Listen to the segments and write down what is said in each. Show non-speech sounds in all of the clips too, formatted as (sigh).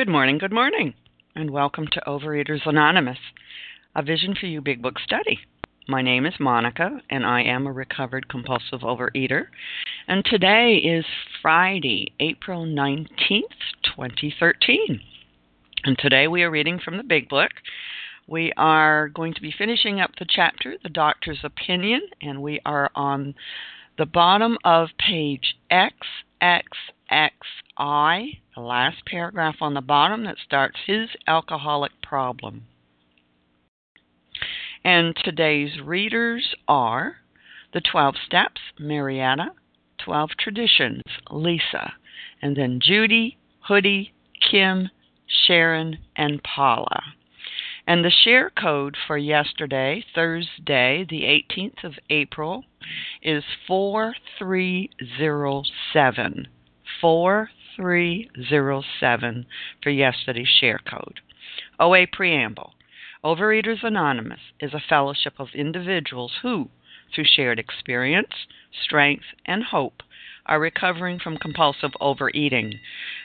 Good morning, good morning, and welcome to Overeaters Anonymous, a Vision for You Big Book study. My name is Monica, and I am a recovered compulsive overeater. And today is Friday, April 19th, 2013. And today we are reading from the Big Book. We are going to be finishing up the chapter, The Doctor's Opinion, and we are on the bottom of page XXXI, the last paragraph on the bottom that starts his alcoholic problem. And today's readers are The 12 Steps, Marietta, 12 Traditions, Lisa, and then Judy, Hoodie, Kim, Sharon, and Paula. And the share code for yesterday, Thursday, the 18th of April, is 4307. 4307 for yesterday's share code. OA Preamble Overeaters Anonymous is a fellowship of individuals who, through shared experience, strength, and hope, are recovering from compulsive overeating.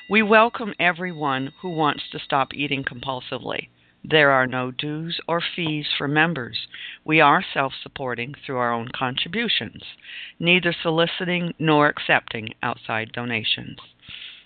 We welcome everyone who wants to stop eating compulsively. There are no dues or fees for members. We are self supporting through our own contributions, neither soliciting nor accepting outside donations.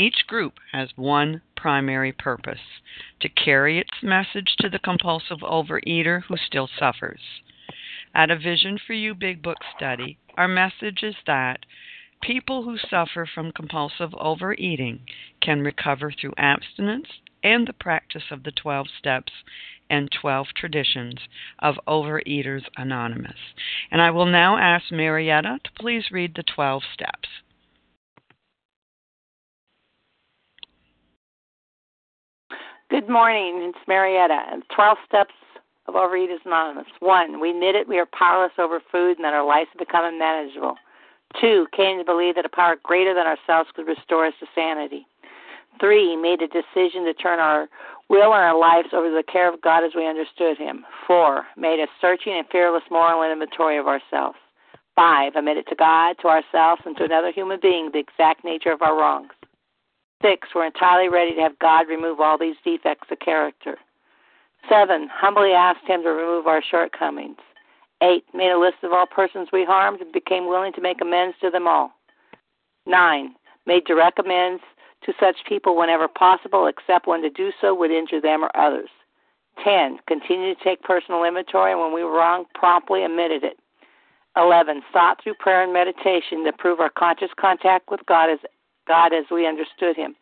each group has one primary purpose to carry its message to the compulsive overeater who still suffers. At a Vision for You Big Book study, our message is that people who suffer from compulsive overeating can recover through abstinence and the practice of the 12 steps and 12 traditions of Overeaters Anonymous. And I will now ask Marietta to please read the 12 steps. Good morning, it's Marietta. 12 steps of Overeaters Anonymous. One, we knit it, we are powerless over food, and that our lives have become unmanageable. Two, came to believe that a power greater than ourselves could restore us to sanity. Three, made a decision to turn our will and our lives over to the care of God as we understood Him. Four, made a searching and fearless moral inventory of ourselves. Five, admitted to God, to ourselves, and to another human being the exact nature of our wrongs. Six, we're entirely ready to have God remove all these defects of character. Seven, humbly asked Him to remove our shortcomings. Eight, made a list of all persons we harmed and became willing to make amends to them all. Nine, made direct amends to such people whenever possible, except when to do so would injure them or others. Ten, continued to take personal inventory and when we were wrong, promptly admitted it. Eleven, sought through prayer and meditation to prove our conscious contact with God as God as we understood Him,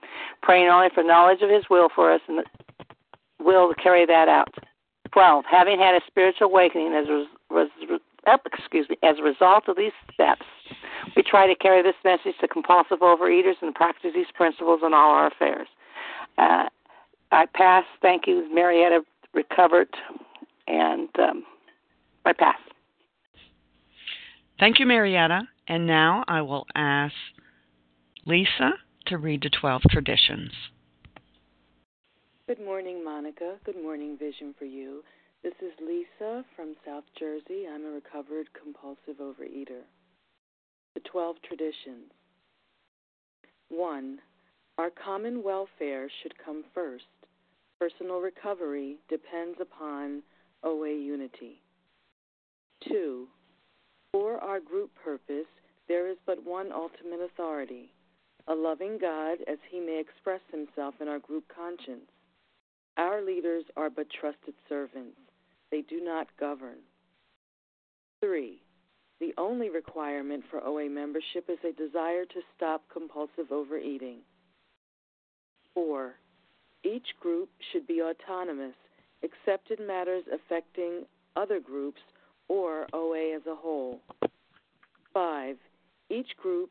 praying only for knowledge of His will for us and the will to carry that out. 12. Having had a spiritual awakening as a, was, excuse me, as a result of these steps, we try to carry this message to compulsive overeaters and practice these principles in all our affairs. Uh, I pass. Thank you, Marietta. Recovered, and um, I pass. Thank you, Marietta. And now I will ask Lisa to read the 12 traditions. Good morning, Monica. Good morning, Vision for You. This is Lisa from South Jersey. I'm a recovered compulsive overeater. The 12 traditions. 1. Our common welfare should come first. Personal recovery depends upon OA unity. 2. For our group purpose, there is but one ultimate authority a loving God as he may express himself in our group conscience. Our leaders are but trusted servants, they do not govern. 3. The only requirement for OA membership is a desire to stop compulsive overeating. 4. Each group should be autonomous, except in matters affecting other groups or OA as a whole. 5. Each group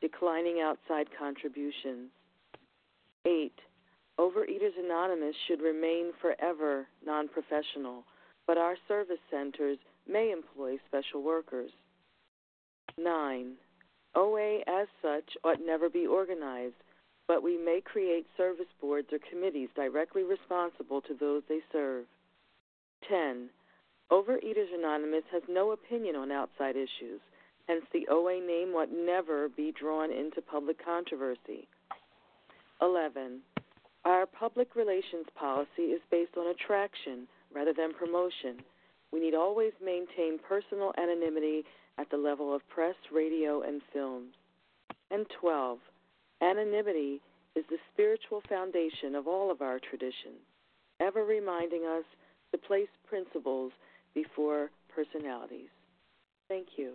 declining outside contributions. 8. Overeaters Anonymous should remain forever non professional, but our service centers may employ special workers. 9. OA as such ought never be organized, but we may create service boards or committees directly responsible to those they serve. 10. Overeaters Anonymous has no opinion on outside issues, hence, the OA name ought never be drawn into public controversy. 11. Our public relations policy is based on attraction rather than promotion. We need always maintain personal anonymity at the level of press, radio, and films. And 12. Anonymity is the spiritual foundation of all of our traditions, ever reminding us to place principles before personalities. Thank you.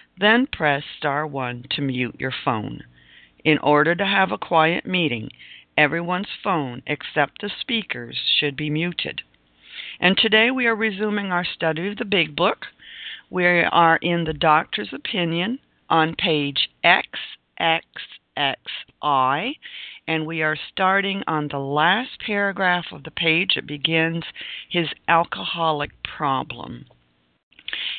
then press star 1 to mute your phone. In order to have a quiet meeting, Everyone's phone except the speaker's should be muted. And today we are resuming our study of the Big Book. We are in the doctor's opinion on page XXXI, and we are starting on the last paragraph of the page. It begins his alcoholic problem.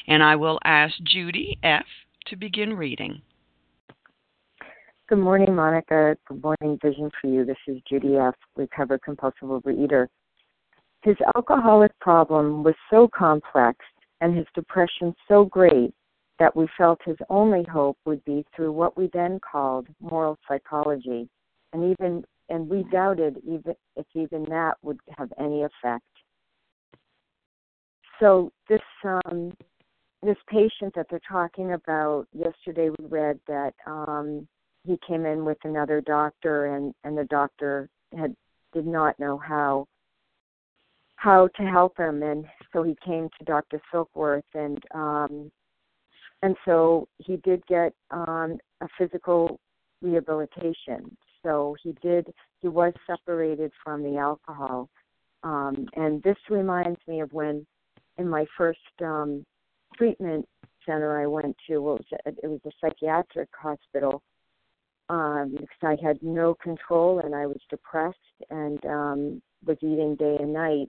And I will ask Judy F. to begin reading. Good morning, Monica. Good morning, Vision for You. This is Judy F., recovered compulsive overeater. His alcoholic problem was so complex and his depression so great that we felt his only hope would be through what we then called moral psychology. And even and we doubted even if even that would have any effect. So this um, this patient that they're talking about yesterday, we read that um, he came in with another doctor and and the doctor had did not know how how to help him and so he came to Dr. Silkworth and um and so he did get um a physical rehabilitation so he did he was separated from the alcohol um and this reminds me of when in my first um treatment center I went to was a, it was a psychiatric hospital um, because I had no control and I was depressed and um, was eating day and night.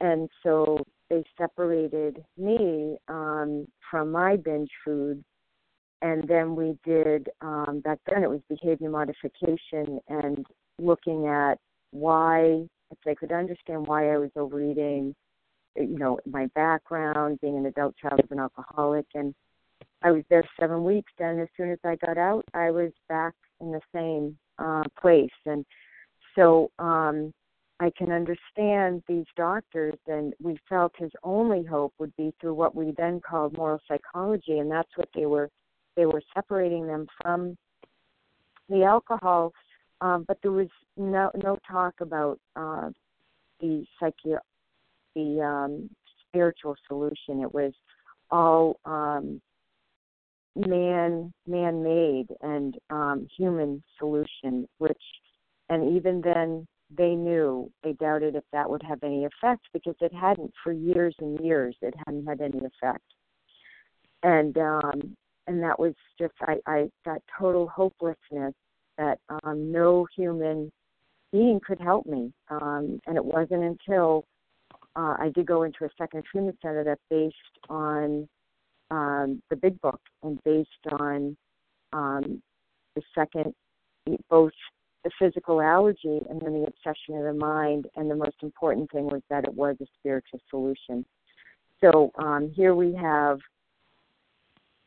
And so they separated me um, from my binge food. And then we did, um, back then it was behavior modification and looking at why, if they could understand why I was overeating, you know, my background, being an adult child of an alcoholic, and I was there seven weeks, and as soon as I got out, I was back in the same uh, place. And so um, I can understand these doctors, and we felt his only hope would be through what we then called moral psychology, and that's what they were. They were separating them from the alcohol, um, but there was no no talk about uh, the psyche, the um, spiritual solution. It was all um, man man made and um, human solution, which and even then they knew they doubted if that would have any effect because it hadn't for years and years. It hadn't had any effect, and um, and that was just I, I that total hopelessness that um, no human being could help me. Um, and it wasn't until uh, I did go into a second treatment center that based on um, the big book and based on um, the second, both the physical allergy and then the obsession of the mind. And the most important thing was that it was a spiritual solution. So um, here we have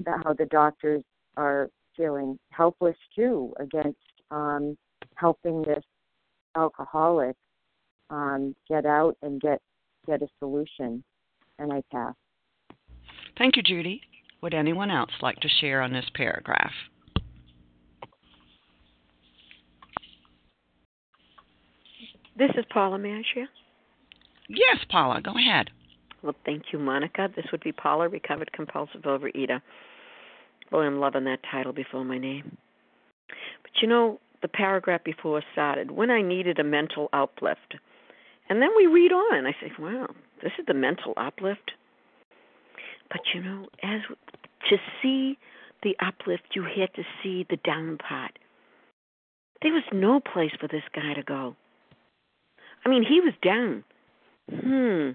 about how the doctors are feeling helpless too against um, helping this alcoholic um, get out and get get a solution. And I pass. Thank you, Judy. Would anyone else like to share on this paragraph? This is Paula. May I share? Yes, Paula. Go ahead. Well, thank you, Monica. This would be Paula, recovered compulsive overeater. Boy, I'm loving that title before my name. But you know, the paragraph before started, when I needed a mental uplift. And then we read on, I say, wow, this is the mental uplift. But you know, as to see the uplift, you had to see the down part. There was no place for this guy to go. I mean, he was down. Hmm.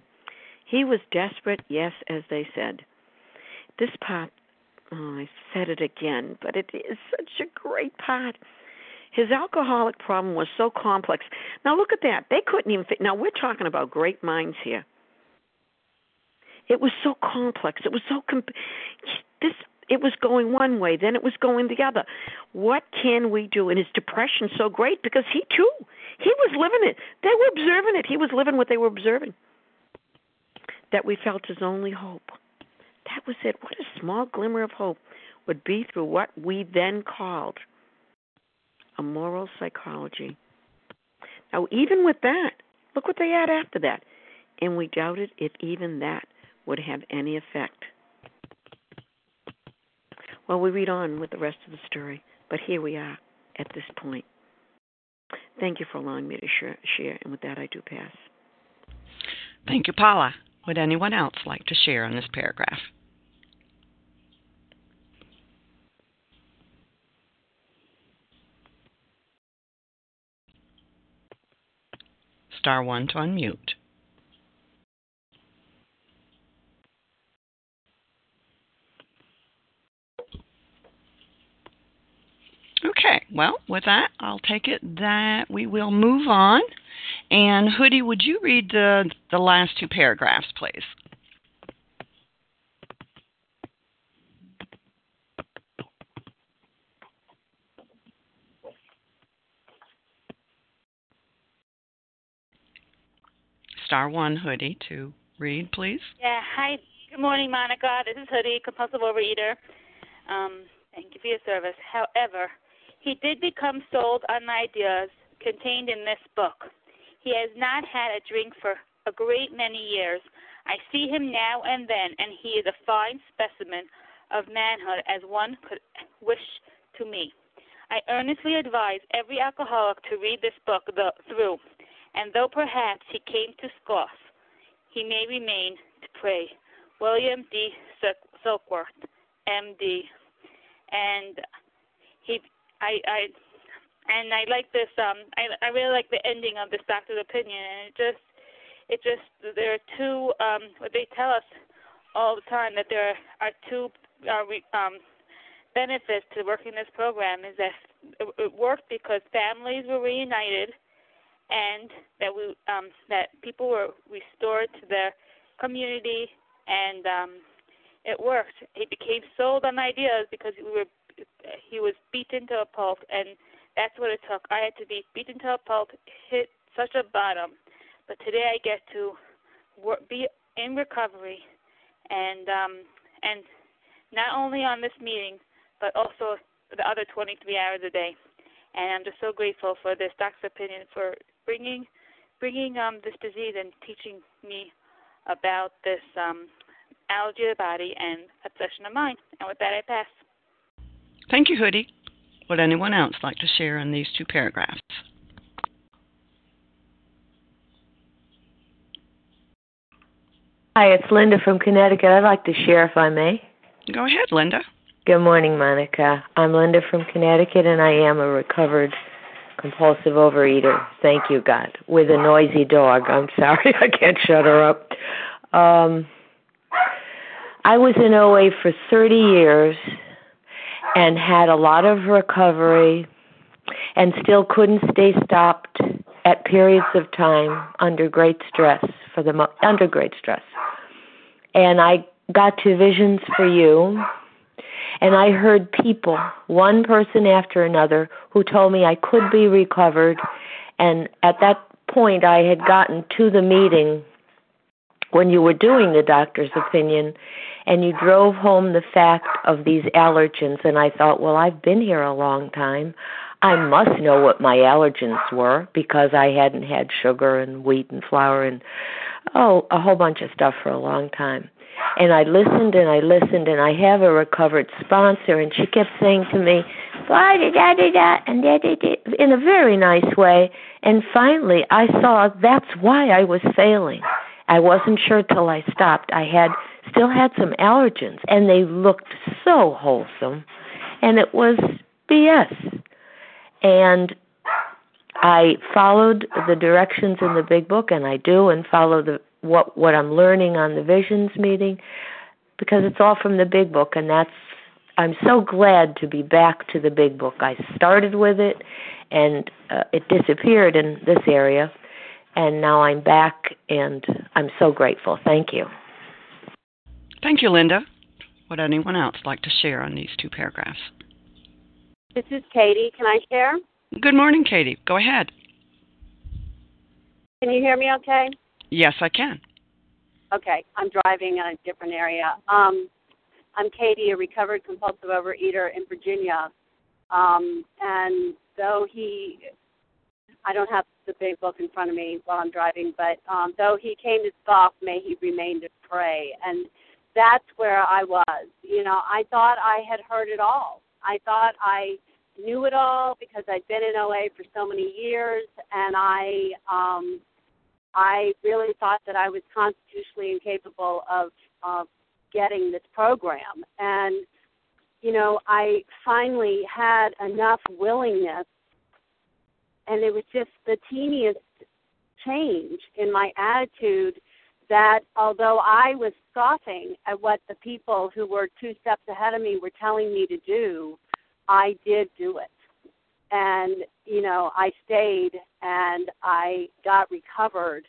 He was desperate, yes, as they said. This part, oh, I said it again, but it is such a great part. His alcoholic problem was so complex. Now look at that. They couldn't even fit. Now we're talking about great minds here. It was so complex. It was so comp- this it was going one way, then it was going the other. What can we do? And his depression so great because he too, he was living it. They were observing it. He was living what they were observing that we felt his only hope. That was it. What a small glimmer of hope would be through what we then called a moral psychology. Now, even with that, look what they had after that. And we doubted if even that would have any effect. Well, we read on with the rest of the story, but here we are at this point. Thank you for allowing me to share, and with that, I do pass. Thank you, Paula. Would anyone else like to share on this paragraph? Star 1 to unmute. Okay, well, with that, I'll take it that we will move on and Hoodie, would you read the, the last two paragraphs, please? Star one hoodie to read, please. Yeah. Hi. Good morning, Monica. This is Hoodie, compulsive overeater. Um, thank you for your service. However, he did become sold on the ideas contained in this book. He has not had a drink for a great many years. I see him now and then, and he is a fine specimen of manhood as one could wish to me. I earnestly advise every alcoholic to read this book through, and though perhaps he came to scoff, he may remain to pray. William D. Silkworth, M.D. And he, I, I and I like this. Um, I I really like the ending of this doctor's opinion, and it just it just there are two. Um, what they tell us all the time that there are two uh, um, benefits to working this program is that it worked because families were reunited, and that we um, that people were restored to their community, and um, it worked. He became sold on ideas because we were he was beaten to a pulp and that's what it took. I had to be beaten to a pulp, hit such a bottom, but today I get to work, be in recovery, and um, and not only on this meeting, but also the other 23 hours a day. And I'm just so grateful for this doctor's opinion for bringing bringing um, this disease and teaching me about this um, allergy of the body and obsession of mind. And with that, I pass. Thank you, Hoodie. Would anyone else like to share in these two paragraphs? Hi, it's Linda from Connecticut. I'd like to share if I may. Go ahead, Linda. Good morning, Monica. I'm Linda from Connecticut, and I am a recovered compulsive overeater. Thank you, God. With a noisy dog. I'm sorry, (laughs) I can't shut her up. Um, I was in OA for 30 years and had a lot of recovery and still couldn't stay stopped at periods of time under great stress for the mo- under great stress. And I got to visions for you and I heard people, one person after another, who told me I could be recovered. And at that point, I had gotten to the meeting when you were doing the doctor's opinion, and you drove home the fact of these allergens. And I thought, well, I've been here a long time. I must know what my allergens were because I hadn't had sugar and wheat and flour and oh, a whole bunch of stuff for a long time. And I listened and I listened, and I have a recovered sponsor, and she kept saying to me, da da da da and da da da in a very nice way. And finally, I saw that's why I was failing. I wasn't sure till I stopped. I had still had some allergens, and they looked so wholesome, and it was BS. And I followed the directions in the big book, and I do, and follow the what what I'm learning on the visions meeting because it's all from the big book and that's I'm so glad to be back to the big book. I started with it and uh, it disappeared in this area and now I'm back and I'm so grateful. Thank you. Thank you, Linda. Would anyone else like to share on these two paragraphs? This is Katie. Can I share? Good morning, Katie. Go ahead. Can you hear me okay? Yes, I can. Okay, I'm driving in a different area. Um, I'm Katie, a recovered compulsive overeater in Virginia. Um, and though he, I don't have the big book in front of me while I'm driving, but um, though he came to scoff, may he remain to pray. And that's where I was. You know, I thought I had heard it all. I thought I knew it all because I'd been in OA for so many years, and I um, I really thought that I was constitutionally incapable of of getting this program. And, you know, I finally had enough willingness, and it was just the teeniest change in my attitude that although I was scoffing at what the people who were two steps ahead of me were telling me to do, I did do it and you know I stayed and I got recovered.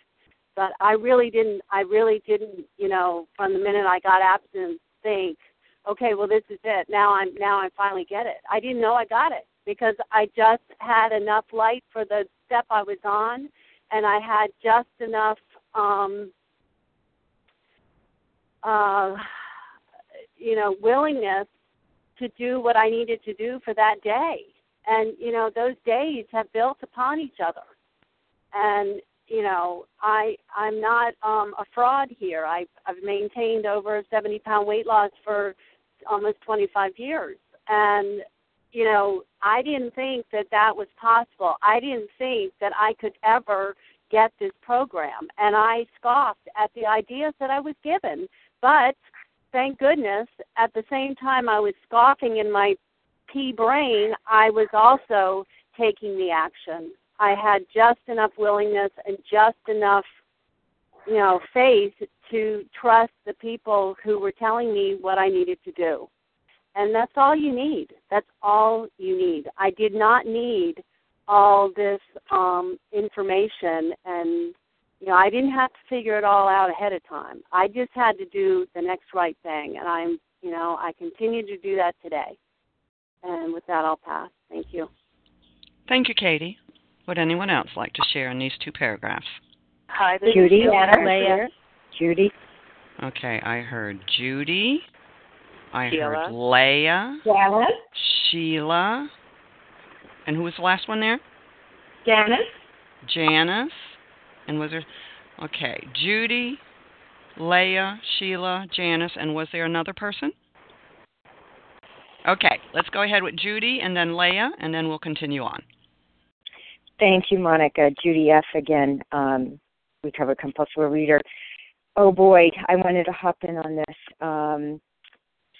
But I really didn't I really didn't you know from the minute I got abstinent think okay well this is it. Now I'm now I finally get it. I didn't know I got it because I just had enough light for the step I was on and I had just enough um uh you know willingness to do what I needed to do for that day and you know those days have built upon each other. And you know i i'm not um a fraud here. I i've maintained over a 70 pound weight loss for almost 25 years. And you know i didn't think that that was possible. I didn't think that i could ever get this program. And i scoffed at the ideas that i was given. But thank goodness at the same time i was scoffing in my pea brain, I was also taking the action. I had just enough willingness and just enough, you know, faith to trust the people who were telling me what I needed to do. And that's all you need. That's all you need. I did not need all this um information and you know, I didn't have to figure it all out ahead of time. I just had to do the next right thing and I'm, you know, I continue to do that today. And with that, I'll pass. Thank you. Thank you, Katie. Would anyone else like to share in these two paragraphs? Hi, this Judy. Is Leah. Judy. Okay, I heard Judy. I Sheila. heard Leah. Sheila. Sheila. And who was the last one there? Janice. Janice. And was there okay, Judy, Leah, Sheila, Janice, and was there another person? Okay, let's go ahead with Judy and then Leah, and then we'll continue on. Thank you, Monica. Judy F. again, um, recovered compulsive reader. Oh boy, I wanted to hop in on this. Um,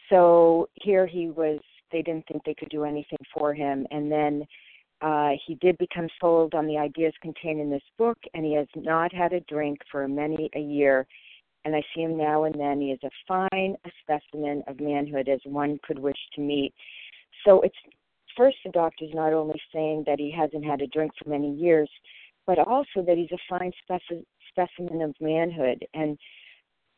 so here he was they didn't think they could do anything for him and then uh, he did become sold on the ideas contained in this book, and he has not had a drink for many a year. And I see him now and then. He is a fine a specimen of manhood as one could wish to meet. So it's first the doctor's not only saying that he hasn't had a drink for many years, but also that he's a fine speci- specimen of manhood. And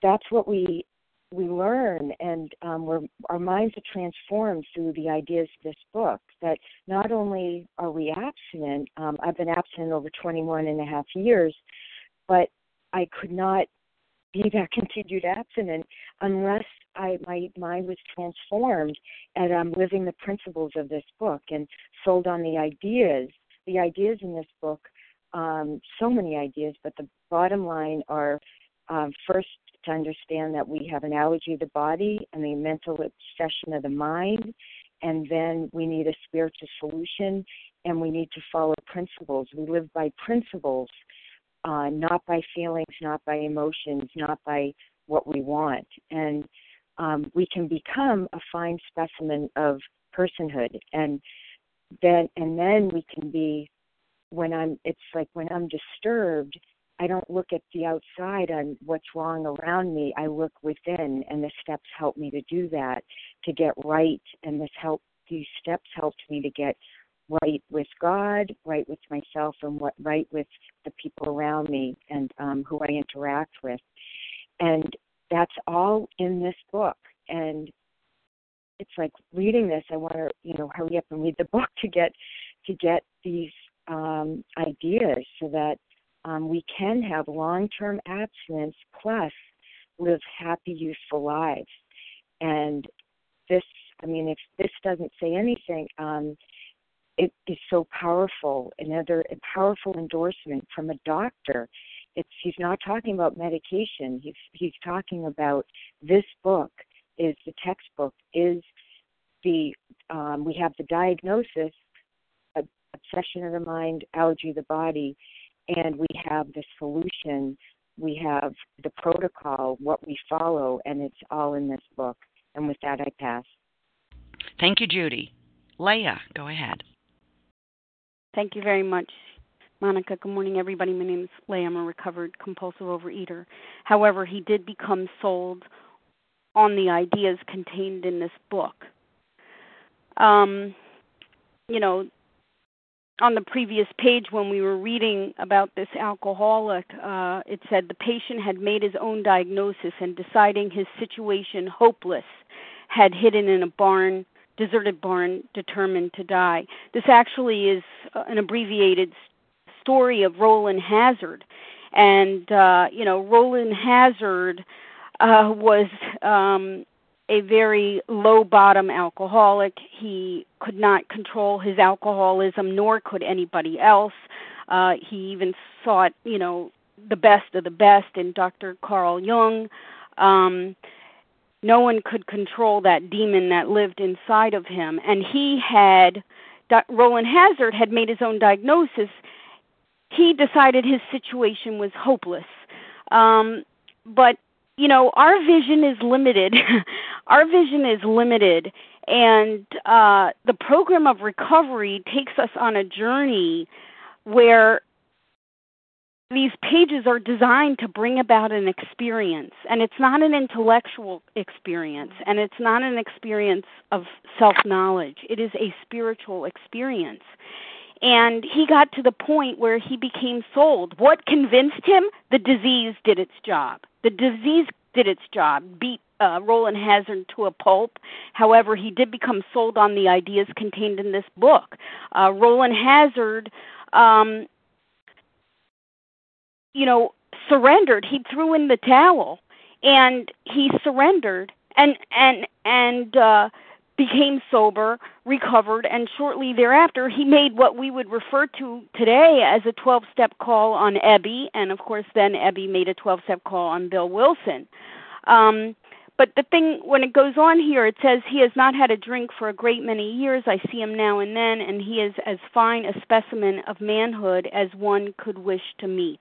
that's what we we learn and um, we're, our minds are transformed through the ideas of this book that not only are we abstinent um, i've been abstinent over 21 and a half years but i could not be that continued abstinent unless I, my mind was transformed and I'm living the principles of this book and sold on the ideas. The ideas in this book, um, so many ideas, but the bottom line are um, first to understand that we have an allergy of the body and the mental obsession of the mind, and then we need a spiritual solution and we need to follow principles. We live by principles, uh, not by feelings, not by emotions, not by what we want. And um, we can become a fine specimen of personhood, and then and then we can be when I'm. It's like when I'm disturbed I don't look at the outside on what's wrong around me. I look within, and the steps help me to do that, to get right. And this help, these steps helped me to get right with God, right with myself, and what right with the people around me and um, who I interact with. And that's all in this book. And it's like reading this. I want to, you know, hurry up and read the (laughs) book to get to get these um, ideas so that um, we can have long term abstinence plus live happy, useful lives. And this, I mean, if this doesn't say anything, um, it is so powerful. Another powerful endorsement from a doctor. It's he's not talking about medication. He's he's talking about this book is the textbook is the um, we have the diagnosis obsession of the mind, allergy of the body, and we have the solution, we have the protocol, what we follow, and it's all in this book. And with that, I pass. Thank you, Judy. Leah, go ahead. Thank you very much, Monica. Good morning, everybody. My name is Leah. I'm a recovered compulsive overeater. However, he did become sold on the ideas contained in this book. Um, you know, on the previous page when we were reading about this alcoholic, uh, it said the patient had made his own diagnosis and deciding his situation hopeless, had hidden in a barn, deserted barn, determined to die. This actually is uh, an abbreviated story of Rowland Hazard, and uh, you know Rowland Hazard uh, was um, a very low bottom alcoholic. He could not control his alcoholism, nor could anybody else. Uh, he even sought, you know, the best of the best in Dr. Carl Jung. Um, no one could control that demon that lived inside of him. And he had, Rowland Hazard had made his own diagnosis. He decided his situation was hopeless. Um, but you know our vision is limited (laughs) our vision is limited and uh the program of recovery takes us on a journey where these pages are designed to bring about an experience and it's not an intellectual experience and it's not an experience of self knowledge it is a spiritual experience and he got to the point where he became sold. What convinced him? The disease did its job. The disease did its job, beat uh, Rowland Hazard to a pulp. However, he did become sold on the ideas contained in this book. Uh, Rowland Hazard, um, you know, surrendered. He threw in the towel, and he surrendered, and and and uh, became sober, recovered, and shortly thereafter he made what we would refer to today as a 12 step call on Ebby, and of course then Ebby made a 12 step call on Bill Wilson. Um, but the thing, when it goes on here, it says he has not had a drink for a great many years. I see him now and then, and he is as fine a specimen of manhood as one could wish to meet.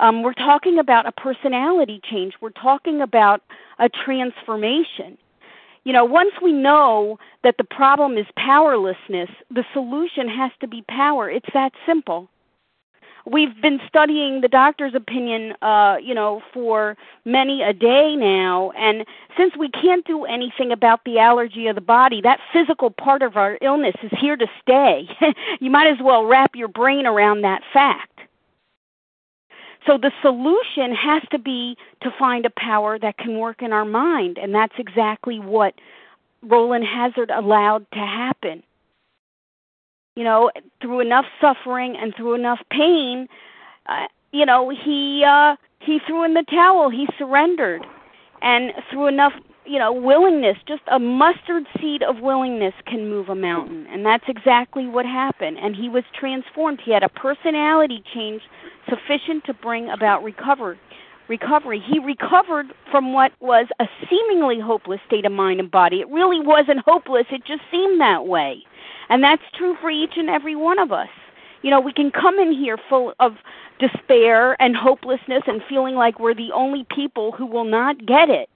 Um, we're talking about a personality change. We're talking about a transformation you know, once we know that the problem is powerlessness, the solution has to be power. It's that simple. We've been studying the doctor's opinion, uh, you know, for many a day now, and since we can't do anything about the allergy of the body, that physical part of our illness is here to stay. (laughs) you might as well wrap your brain around that fact. So the solution has to be to find a power that can work in our mind, and that's exactly what Rowland Hazard allowed to happen. You know, through enough suffering and through enough pain, uh, you know, he uh he threw in the towel, he surrendered. And through enough you know, willingness, just a mustard seed of willingness can move a mountain. And that's exactly what happened. And he was transformed. He had a personality change sufficient to bring about recovery. Recovery. He recovered from what was a seemingly hopeless state of mind and body. It really wasn't hopeless, it just seemed that way. And that's true for each and every one of us. You know, we can come in here full of despair and hopelessness and feeling like we're the only people who will not get it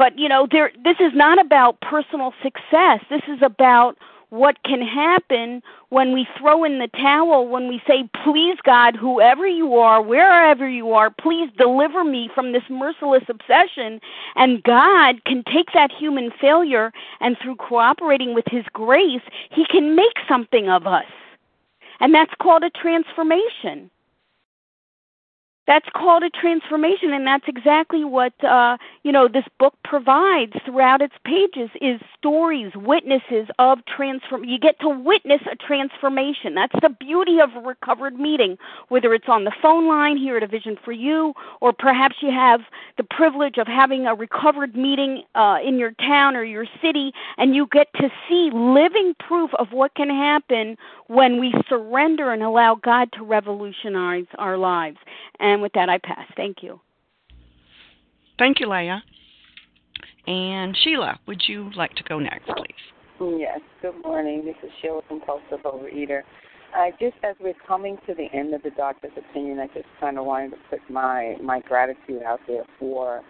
but you know there this is not about personal success. This is about what can happen when we throw in the towel when we say please god whoever you are wherever you are please deliver me from this merciless obsession. And god can take that human failure and through cooperating with his grace he can make something of us. And that's called a transformation that's called a transformation and that's exactly what uh you know this book provides throughout its pages is stories witnesses of transform you get to witness a transformation. That's the beauty of a recovered meeting whether it's on the phone line here at a vision for you or perhaps you have the privilege of having a recovered meeting uh in your town or your city and you get to see living proof of what can happen when we surrender and allow God to revolutionize our lives and and with that, I pass. Thank you. Thank you, Leah. And Sheila, would you like to go next, please? Yes. Good morning. This is Sheila, compulsive overeater. I just, as we're coming to the end of the doctor's opinion, I just kind of wanted to put my my gratitude out there for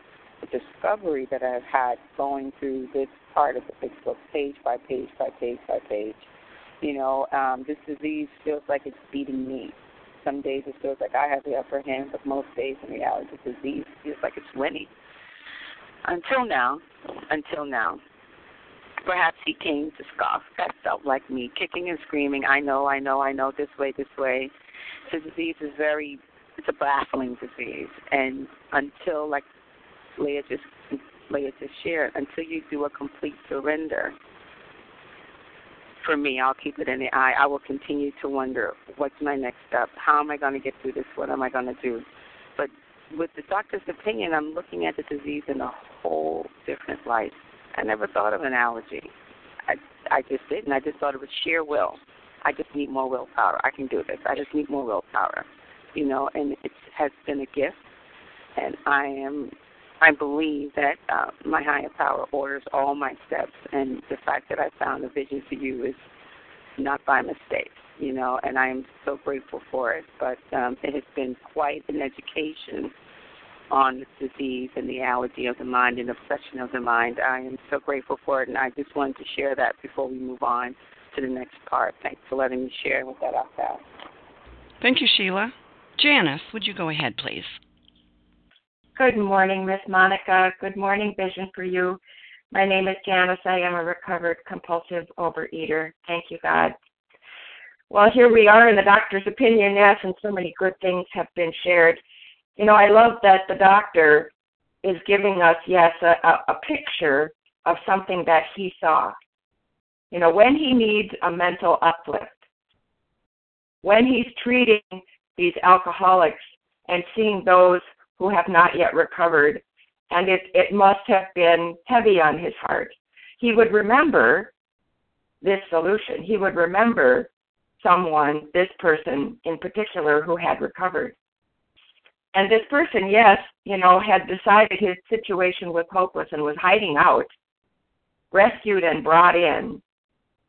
the discovery that I've had going through this part of the big book, page by page by page by page. You know, um, this disease feels like it's beating me. Some days it feels like I have the upper hand, but most days in reality the disease feels like it's winning. Until now, until now. Perhaps he came to scoff That felt like me, kicking and screaming, I know, I know, I know, this way, this way. The disease is very, it's a baffling disease. And until, like Leah just, Leah just shared, until you do a complete surrender, for me, I'll keep it in the eye. I will continue to wonder what's my next step? How am I going to get through this? What am I going to do? But with the doctor's opinion, I'm looking at the disease in a whole different light. I never thought of an allergy. I I just didn't. I just thought it was sheer will. I just need more willpower. I can do this. I just need more willpower. You know, and it has been a gift, and I am I believe that uh, my higher power orders all my steps, and the fact that I found a vision for you is not by mistake, you know, and I am so grateful for it. But um, it has been quite an education on the disease and the allergy of the mind and obsession of the mind. I am so grateful for it, and I just wanted to share that before we move on to the next part. Thanks for letting me share. With that, I'll. Thank you, Sheila. Janice, would you go ahead, please? Good morning, Miss Monica. Good morning, Vision for You. My name is Janice. I am a recovered compulsive overeater. Thank you, God. Well, here we are in the doctor's opinion, yes, and so many good things have been shared. You know, I love that the doctor is giving us, yes, a, a picture of something that he saw. You know, when he needs a mental uplift, when he's treating these alcoholics and seeing those who have not yet recovered, and it, it must have been heavy on his heart. He would remember this solution. He would remember someone, this person in particular, who had recovered. And this person, yes, you know, had decided his situation was hopeless and was hiding out, rescued and brought in.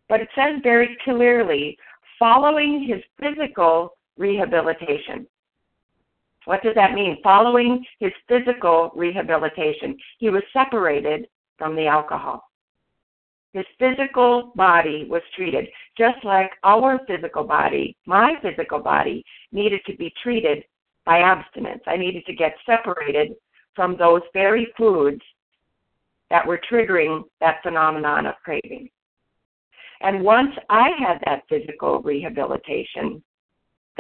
But it says very clearly following his physical rehabilitation. What does that mean? Following his physical rehabilitation, he was separated from the alcohol. His physical body was treated just like our physical body, my physical body, needed to be treated by abstinence. I needed to get separated from those very foods that were triggering that phenomenon of craving. And once I had that physical rehabilitation,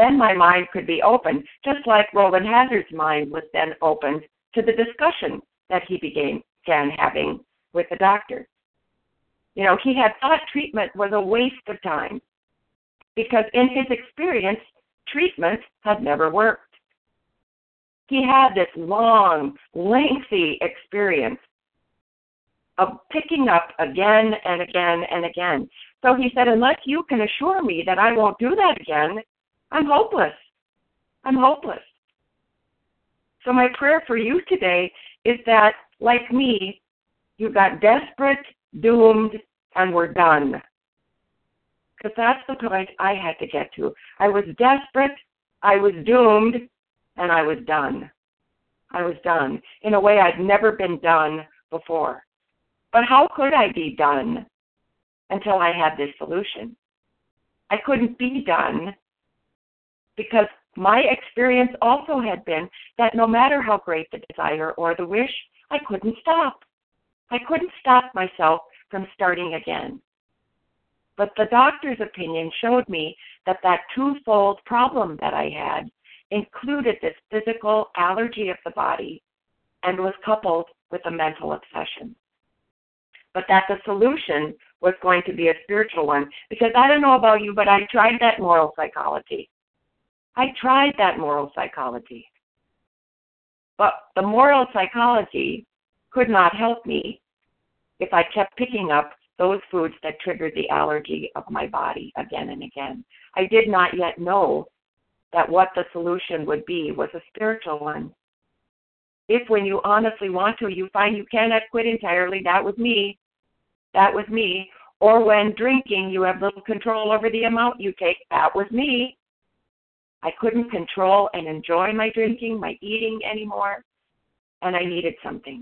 then my mind could be open, just like Rowland Hazard's mind was then opened to the discussion that he began, having with the doctor. You know, he had thought treatment was a waste of time because in his experience, treatment had never worked. He had this long, lengthy experience of picking up again and again and again. So he said, unless you can assure me that I won't do that again, I'm hopeless. I'm hopeless. So my prayer for you today is that, like me, you got desperate, doomed, and were done. Because that's the point I had to get to. I was desperate, I was doomed, and I was done. I was done in a way I'd never been done before. But how could I be done until I had this solution? I couldn't be done because my experience also had been that no matter how great the desire or the wish, I couldn't stop. I couldn't stop myself from starting again. But the doctor's opinion showed me that that twofold problem that I had included this physical allergy of the body and was coupled with a mental obsession. But that the solution was going to be a spiritual one because I don't know about you, but I tried that moral psychology. I tried that moral psychology. But the moral psychology could not help me if I kept picking up those foods that triggered the allergy of my body again and again. I did not yet know that what the solution would be was a spiritual one. If when you honestly want to, you find you cannot quit entirely, that was me. That was me. Or when drinking, you have little control over the amount you take, that was me. I couldn't control and enjoy my drinking, my eating anymore, and I needed something.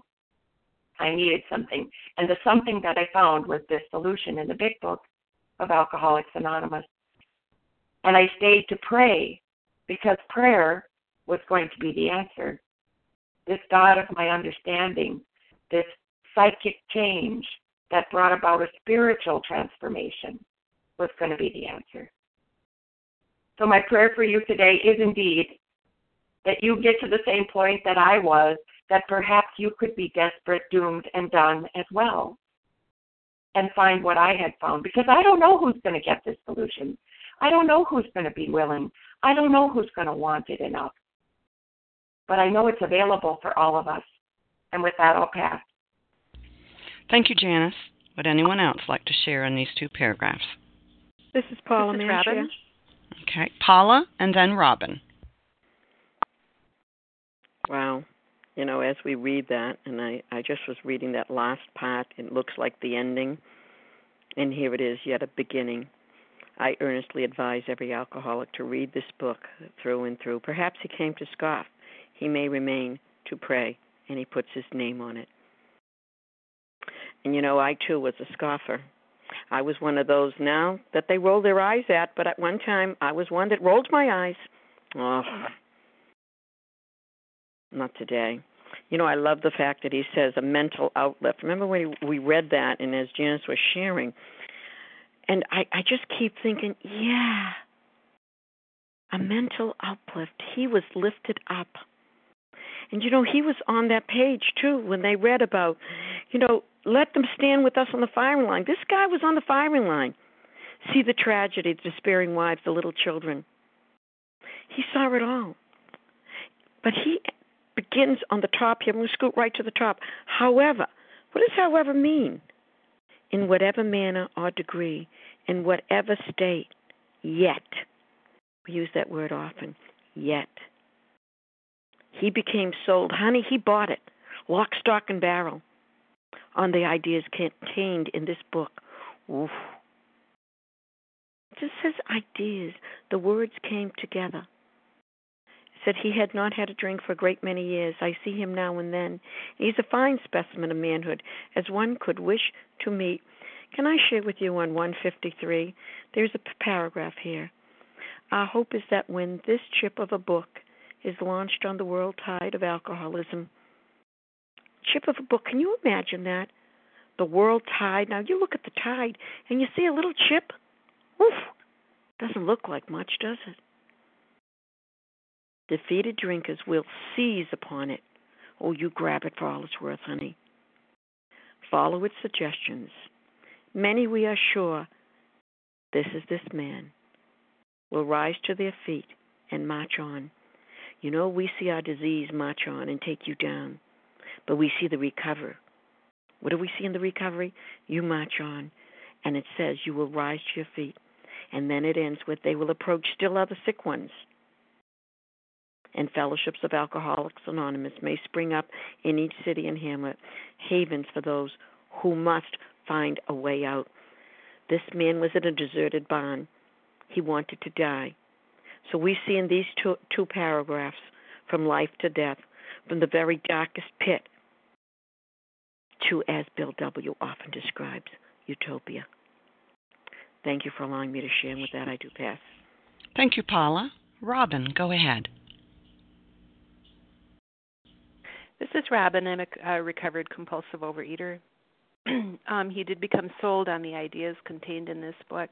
I needed something. And the something that I found was this solution in the big book of Alcoholics Anonymous. And I stayed to pray because prayer was going to be the answer. This God of my understanding, this psychic change that brought about a spiritual transformation was going to be the answer. So, my prayer for you today is indeed that you get to the same point that I was, that perhaps you could be desperate, doomed, and done as well, and find what I had found. Because I don't know who's going to get this solution. I don't know who's going to be willing. I don't know who's going to want it enough. But I know it's available for all of us. And with that, I'll pass. Thank you, Janice. Would anyone else like to share in these two paragraphs? This is Paula This is Manshia. Robin. Okay, Paula and then Robin. Wow. You know, as we read that, and I, I just was reading that last part, it looks like the ending. And here it is, yet a beginning. I earnestly advise every alcoholic to read this book through and through. Perhaps he came to scoff. He may remain to pray, and he puts his name on it. And you know, I too was a scoffer. I was one of those now that they roll their eyes at, but at one time I was one that rolled my eyes. Oh, not today. You know, I love the fact that he says a mental uplift. Remember when we read that, and as Janice was sharing, and I, I just keep thinking, yeah, a mental uplift. He was lifted up. And you know, he was on that page too when they read about, you know, let them stand with us on the firing line. This guy was on the firing line. See the tragedy, the despairing wives, the little children. He saw it all. But he begins on the top here. I'm going to scoot right to the top. However, what does however mean? In whatever manner or degree, in whatever state, yet. We use that word often. Yet. He became sold. Honey, he bought it. Lock, stock, and barrel on the ideas contained in this book. Oof. It just says ideas. The words came together. said he had not had a drink for a great many years. I see him now and then. He's a fine specimen of manhood, as one could wish to meet. Can I share with you on 153? There's a paragraph here. Our hope is that when this chip of a book is launched on the world tide of alcoholism, chip of a book, can you imagine that? The world tide. Now you look at the tide and you see a little chip. Oof, doesn't look like much, does it? Defeated drinkers will seize upon it. Oh, you grab it for all it's worth, honey. Follow its suggestions. Many, we are sure, this is this man, will rise to their feet and march on. You know, we see our disease march on and take you down, but we see the recover. What do we see in the recovery? You march on, and it says you will rise to your feet. And then it ends with they will approach still other sick ones and fellowships of Alcoholics Anonymous may spring up in each city and hamlet, havens for those who must find a way out. This man was in a deserted barn. He wanted to die. So we see in these two, two paragraphs from life to death, from the very darkest pit to, as Bill W. often describes, utopia. Thank you for allowing me to share, and with that, I do pass. Thank you, Paula. Robin, go ahead. This is Robin. I'm a, a recovered compulsive overeater. (clears throat) um, he did become sold on the ideas contained in this book.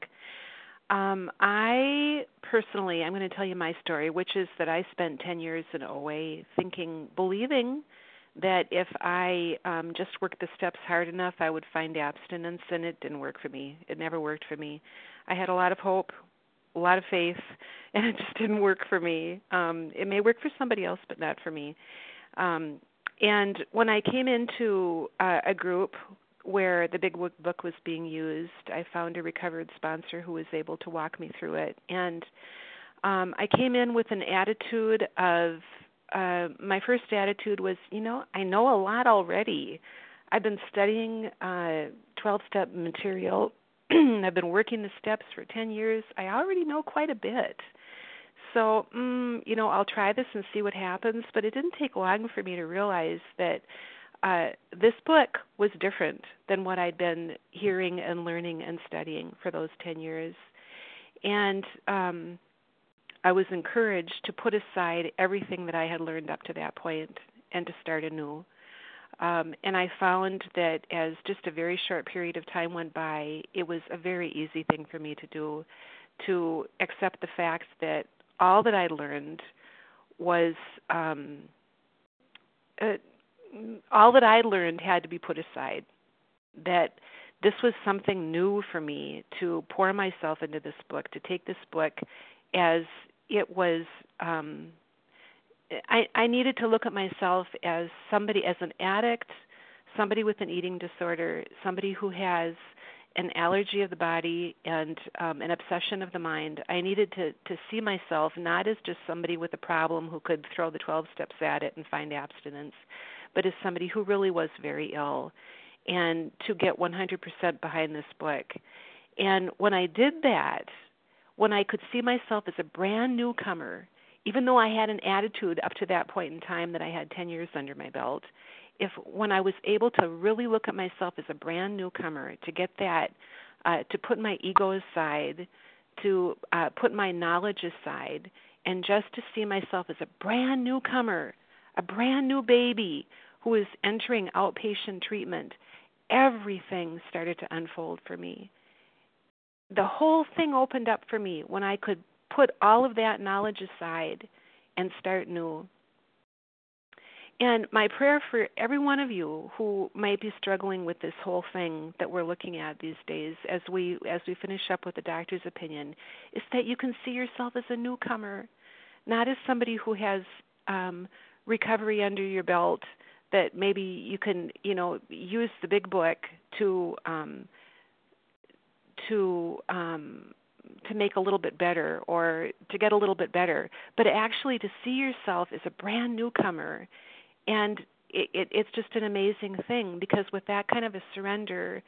Um, I personally, I'm going to tell you my story, which is that I spent 10 years in OA thinking, believing that if I um, just worked the steps hard enough, I would find abstinence, and it didn't work for me. It never worked for me. I had a lot of hope, a lot of faith, (laughs) and it just didn't work for me. Um, it may work for somebody else, but not for me. Um, and when I came into uh, a group where the big book was being used, I found a recovered sponsor who was able to walk me through it. And um, I came in with an attitude of uh, my first attitude was, you know, I know a lot already. I've been studying uh, 12 step material. (clears throat) I've been working the steps for 10 years. I already know quite a bit. So, mm, you know, I'll try this and see what happens. But it didn't take long for me to realize that uh, this book was different than what I'd been hearing and learning and studying for those 10 years. And um, I was encouraged to put aside everything that I had learned up to that point and to start anew. Um, and I found that as just a very short period of time went by, it was a very easy thing for me to do to accept the fact that all that I learned was um, uh, all that I learned had to be put aside. That this was something new for me to pour myself into this book, to take this book as it was. Um, I, I needed to look at myself as somebody, as an addict, somebody with an eating disorder, somebody who has an allergy of the body and um, an obsession of the mind. I needed to to see myself not as just somebody with a problem who could throw the 12 steps at it and find abstinence, but as somebody who really was very ill, and to get 100% behind this book. And when I did that, when I could see myself as a brand newcomer, even though I had an attitude up to that point in time that I had 10 years under my belt, if when I was able to really look at myself as a brand newcomer, to get that, uh, to put my ego aside, to uh, put my knowledge aside, and just to see myself as a brand newcomer, a brand new baby who is entering outpatient treatment, everything started to unfold for me. The whole thing opened up for me when I could put all of that knowledge aside and start new. And my prayer for every one of you who might be struggling with this whole thing that we're looking at these days as we as we finish up with the doctor's opinion is that you can see yourself as a newcomer, not as somebody who has um recovery under your belt that maybe you can, you know, use the big book to um to um to make a little bit better or to get a little bit better, but actually to see yourself as a brand newcomer and it, it, it's just an amazing thing because with that kind of a surrender,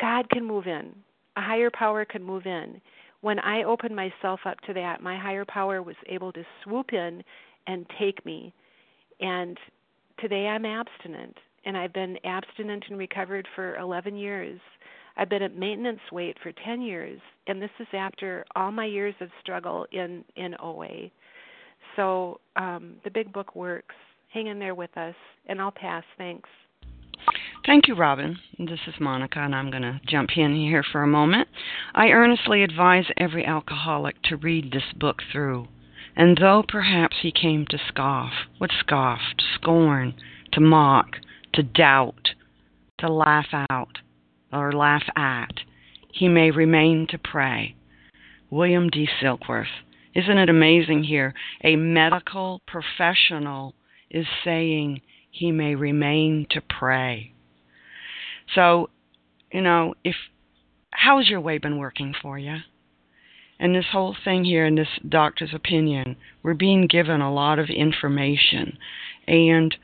God can move in. A higher power can move in. when I opened myself up to that, my higher power was able to swoop in and take me. And today I'm abstinent, and I've been abstinent and recovered for 11 years. I've been at maintenance weight for 10 years, and this is after all my years of struggle in in OA. So um, the big book works. Hang in there with us, and I'll pass. Thanks. Thank you, Robin. This is Monica, and I'm going to jump in here for a moment. I earnestly advise every alcoholic to read this book through. And though perhaps he came to scoff, would scoff? To scorn, to mock, to doubt, to laugh out, or laugh at, he may remain to pray. William D. Silkworth. Isn't it amazing here? A medical professional is saying he may remain to pray. So, you know, if how's your way been working for you? And this whole thing here in this doctor's opinion, we're being given a lot of information. And,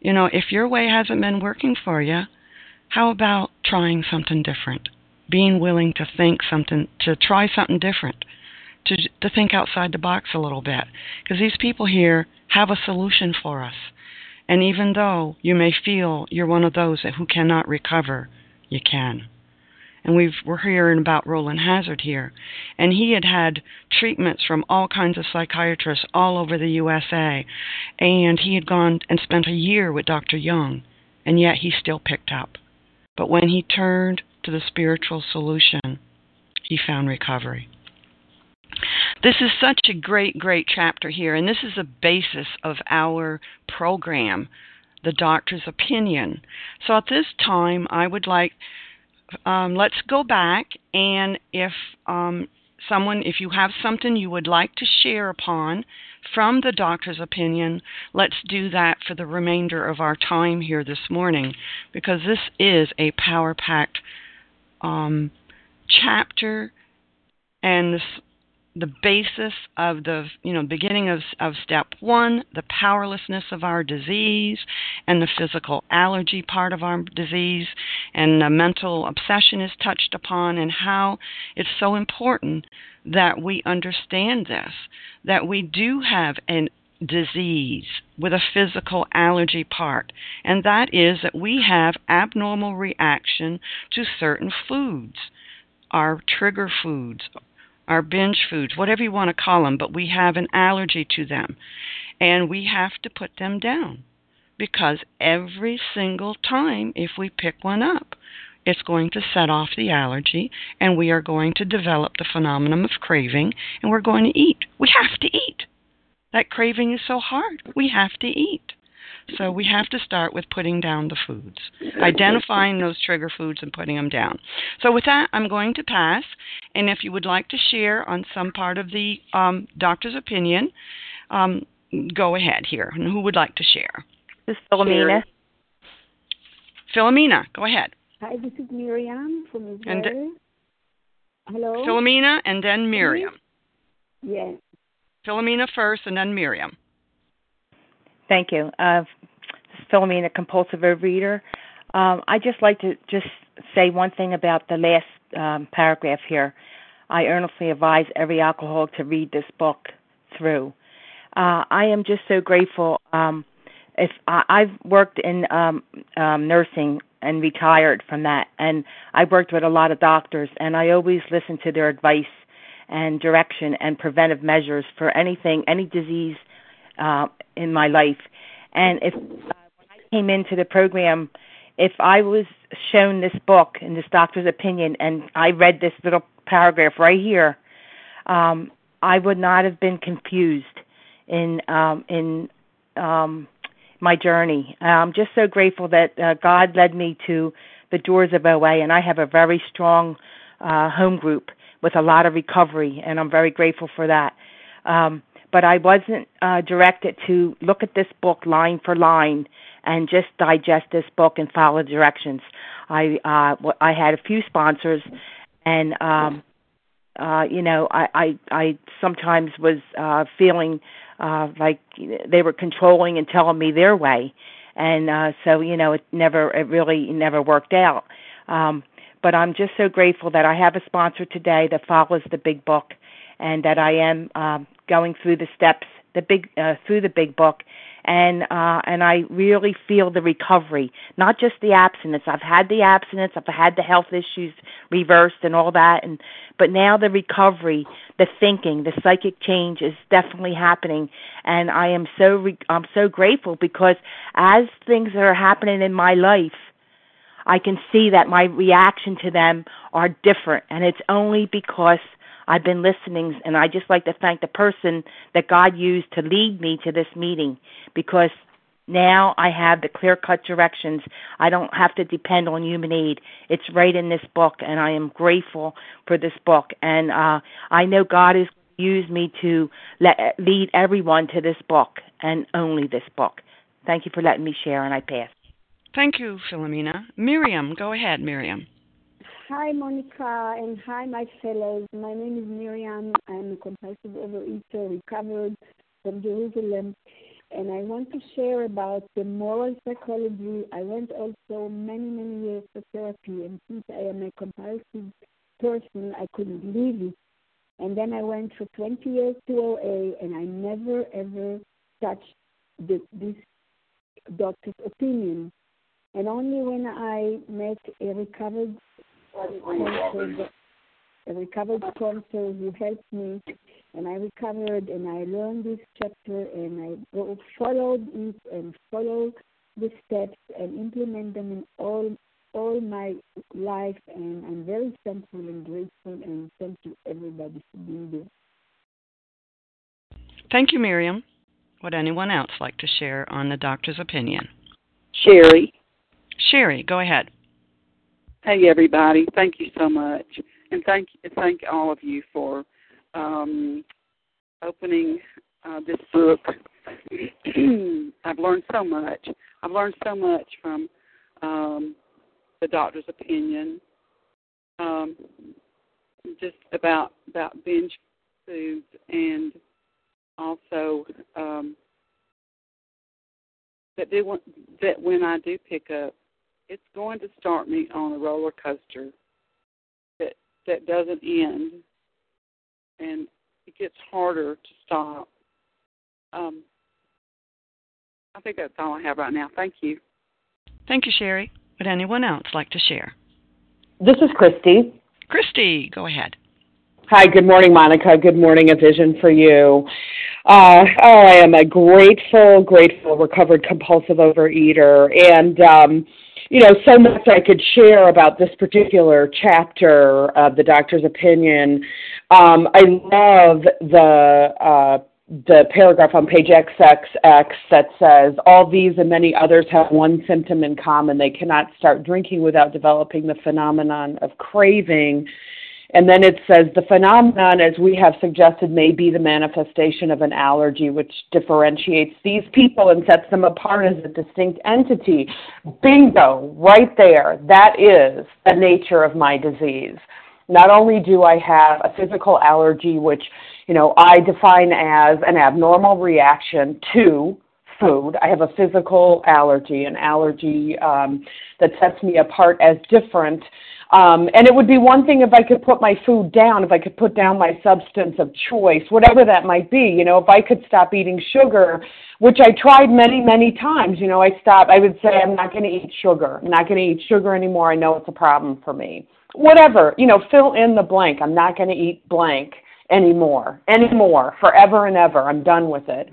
you know, if your way hasn't been working for you, how about trying something different? Being willing to think something, to try something different, to, to think outside the box a little bit. Because these people here have a solution for us. And even though you may feel you're one of those who cannot recover, you can. And we've, we're hearing about Rowland Hazard here. And he had had treatments from all kinds of psychiatrists all over the USA. And he had gone and spent a year with Dr. Jung. And yet he still picked up. But when he turned to the spiritual solution, he found recovery. This is such a great, great chapter here, and this is the basis of our program, The Doctor's Opinion. So at this time, I would like, um, let's go back, and if um, someone, if you have something you would like to share upon from the doctor's opinion, let's do that for the remainder of our time here this morning, because this is a power packed um, chapter, and this the basis of the you know beginning of of step 1 the powerlessness of our disease and the physical allergy part of our disease and the mental obsession is touched upon and how it's so important that we understand this that we do have an disease with a physical allergy part, and that is that we have abnormal reaction to certain foods, our trigger foods, our binge foods, whatever you want to call them, but we have an allergy to them. And we have to put them down because every single time, if we pick one up, it's going to set off the allergy and we are going to develop the phenomenon of craving and we're going to eat. We have to eat. That craving is so hard. We have to eat. So we have to start with putting down the foods, identifying those trigger foods and putting them down. So with that, I'm going to pass. And if you would like to share on some part of the um, doctor's opinion, um, go ahead here. And who would like to share? This is Philomena. Philomena, go ahead. Hi, this is Miriam from Israel. And Hello. Philomena and then Miriam. Yes. Philomena first and then Miriam. Thank you. Uh, Philomena, compulsive overeater. Um, I just like to just say one thing about the last um, paragraph here. I earnestly advise every alcoholic to read this book through. Uh, I am just so grateful. Um, if I, I've worked in um, um, nursing and retired from that, and I worked with a lot of doctors, and I always listened to their advice and direction and preventive measures for anything, any disease uh, in my life. And if uh, when I came into the program, if I was shown this book and this doctor's opinion, and I read this little paragraph right here, um, I would not have been confused in um, in um, my journey. I'm just so grateful that uh, God led me to the doors of OA, and I have a very strong uh, home group with a lot of recovery, and I'm very grateful for that. Um, but I wasn't uh, directed to look at this book line for line and just digest this book and follow directions. I uh, I had a few sponsors, and um, uh, you know I, I I sometimes was uh, feeling uh, like they were controlling and telling me their way, and uh, so you know it never it really never worked out. Um, but I'm just so grateful that I have a sponsor today that follows the big book, and that I am um, going through the steps, the big uh, through the big book, and uh and I really feel the recovery, not just the abstinence. I've had the abstinence, I've had the health issues reversed and all that and but now the recovery, the thinking, the psychic change is definitely happening and I am so re- I'm so grateful because as things that are happening in my life I can see that my reaction to them are different and it's only because I've been listening, and I just like to thank the person that God used to lead me to this meeting because now I have the clear cut directions. I don't have to depend on human aid. It's right in this book, and I am grateful for this book. And uh, I know God has used me to let, lead everyone to this book and only this book. Thank you for letting me share, and I pass. Thank you, Philomena. Miriam, go ahead, Miriam. Hi, Monica, and hi, my fellows. My name is Miriam. I'm a compulsive overeater, recovered from Jerusalem, and I want to share about the moral psychology. I went also many, many years for therapy, and since I am a compulsive person, I couldn't leave it. And then I went for 20 years to OA, and I never, ever touched the, this doctor's opinion. And only when I met a recovered sponsor, a recovered sponsor who helped me, and I recovered and I learned this chapter and I followed it and followed the steps and implement them in all all my life and I'm very thankful and grateful and thank you everybody for being there. Thank you, Miriam. Would anyone else like to share on the doctor's opinion? Sherry. Sherry, go ahead. Hey everybody, thank you so much, and thank thank all of you for um, opening uh, this book. (clears throat) I've learned so much. I've learned so much from um, the doctor's opinion, um, just about about binge foods, and also um, that do that when I do pick up it's going to start me on a roller coaster that that doesn't end, and it gets harder to stop. Um, I think that's all I have right now. Thank you. Thank you, Sherry. Would anyone else like to share? This is Christy. Christy, go ahead. Hi, good morning, Monica. Good morning, A Vision for You. Uh, oh, I am a grateful, grateful recovered compulsive overeater. And um, you know, so much I could share about this particular chapter of the doctor's opinion. Um, I love the uh, the paragraph on page XXX that says all these and many others have one symptom in common: they cannot start drinking without developing the phenomenon of craving and then it says the phenomenon, as we have suggested, may be the manifestation of an allergy, which differentiates these people and sets them apart as a distinct entity. Bingo, right there. That is the nature of my disease. Not only do I have a physical allergy, which, you know, I define as an abnormal reaction to food. I have a physical allergy, an allergy um, that sets me apart as different um, and it would be one thing if I could put my food down, if I could put down my substance of choice, whatever that might be. You know, if I could stop eating sugar, which I tried many, many times. You know, I stopped. I would say I'm not going to eat sugar. I'm not going to eat sugar anymore. I know it's a problem for me. Whatever. You know, fill in the blank. I'm not going to eat blank anymore, anymore, forever and ever. I'm done with it.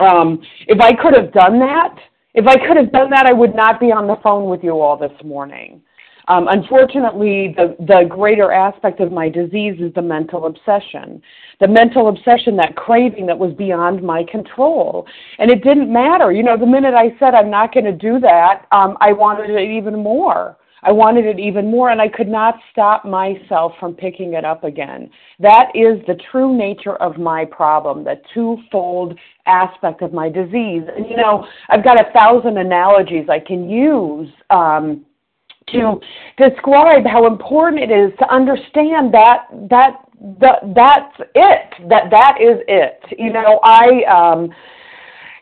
Um, if I could have done that, if I could have done that, I would not be on the phone with you all this morning. Um, unfortunately, the, the greater aspect of my disease is the mental obsession. The mental obsession, that craving that was beyond my control. And it didn't matter. You know, the minute I said I'm not going to do that, um, I wanted it even more. I wanted it even more, and I could not stop myself from picking it up again. That is the true nature of my problem, the twofold aspect of my disease. And you know, I've got a thousand analogies I can use. Um, to describe how important it is to understand that that that that's it that that is it you know i um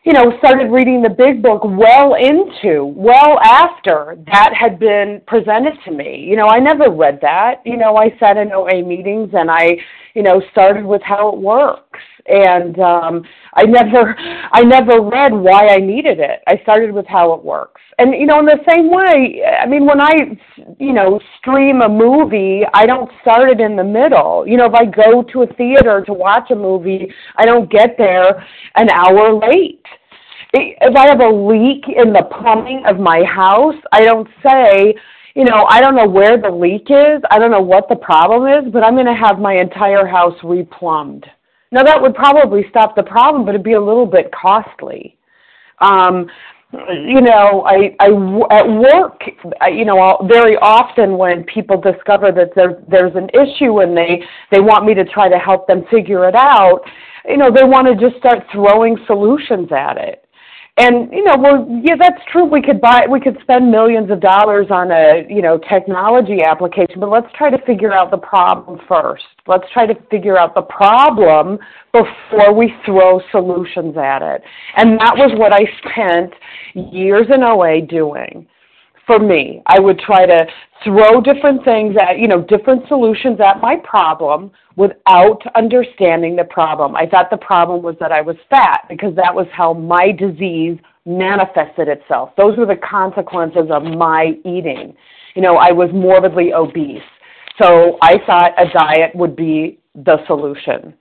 you know, started reading the big book well into, well after that had been presented to me. You know, I never read that. You know, I sat in OA meetings and I, you know, started with how it works. And um I never I never read why I needed it. I started with how it works. And you know, in the same way, I mean, when I, you know, stream a movie, I don't start it in the middle. You know, if I go to a theater to watch a movie, I don't get there an hour late if I have a leak in the plumbing of my house, I don't say, you know, I don't know where the leak is, I don't know what the problem is, but I'm going to have my entire house replumbed. Now that would probably stop the problem, but it'd be a little bit costly. Um, you know, I, I at work, I, you know, very often when people discover that there there's an issue and they they want me to try to help them figure it out, you know, they want to just start throwing solutions at it. And you know, well, yeah, that's true. We could buy, we could spend millions of dollars on a you know technology application, but let's try to figure out the problem first. Let's try to figure out the problem before we throw solutions at it. And that was what I spent years in OA doing for me. I would try to throw different things at, you know, different solutions at my problem without understanding the problem. I thought the problem was that I was fat because that was how my disease manifested itself. Those were the consequences of my eating. You know, I was morbidly obese. So I thought a diet would be the solution.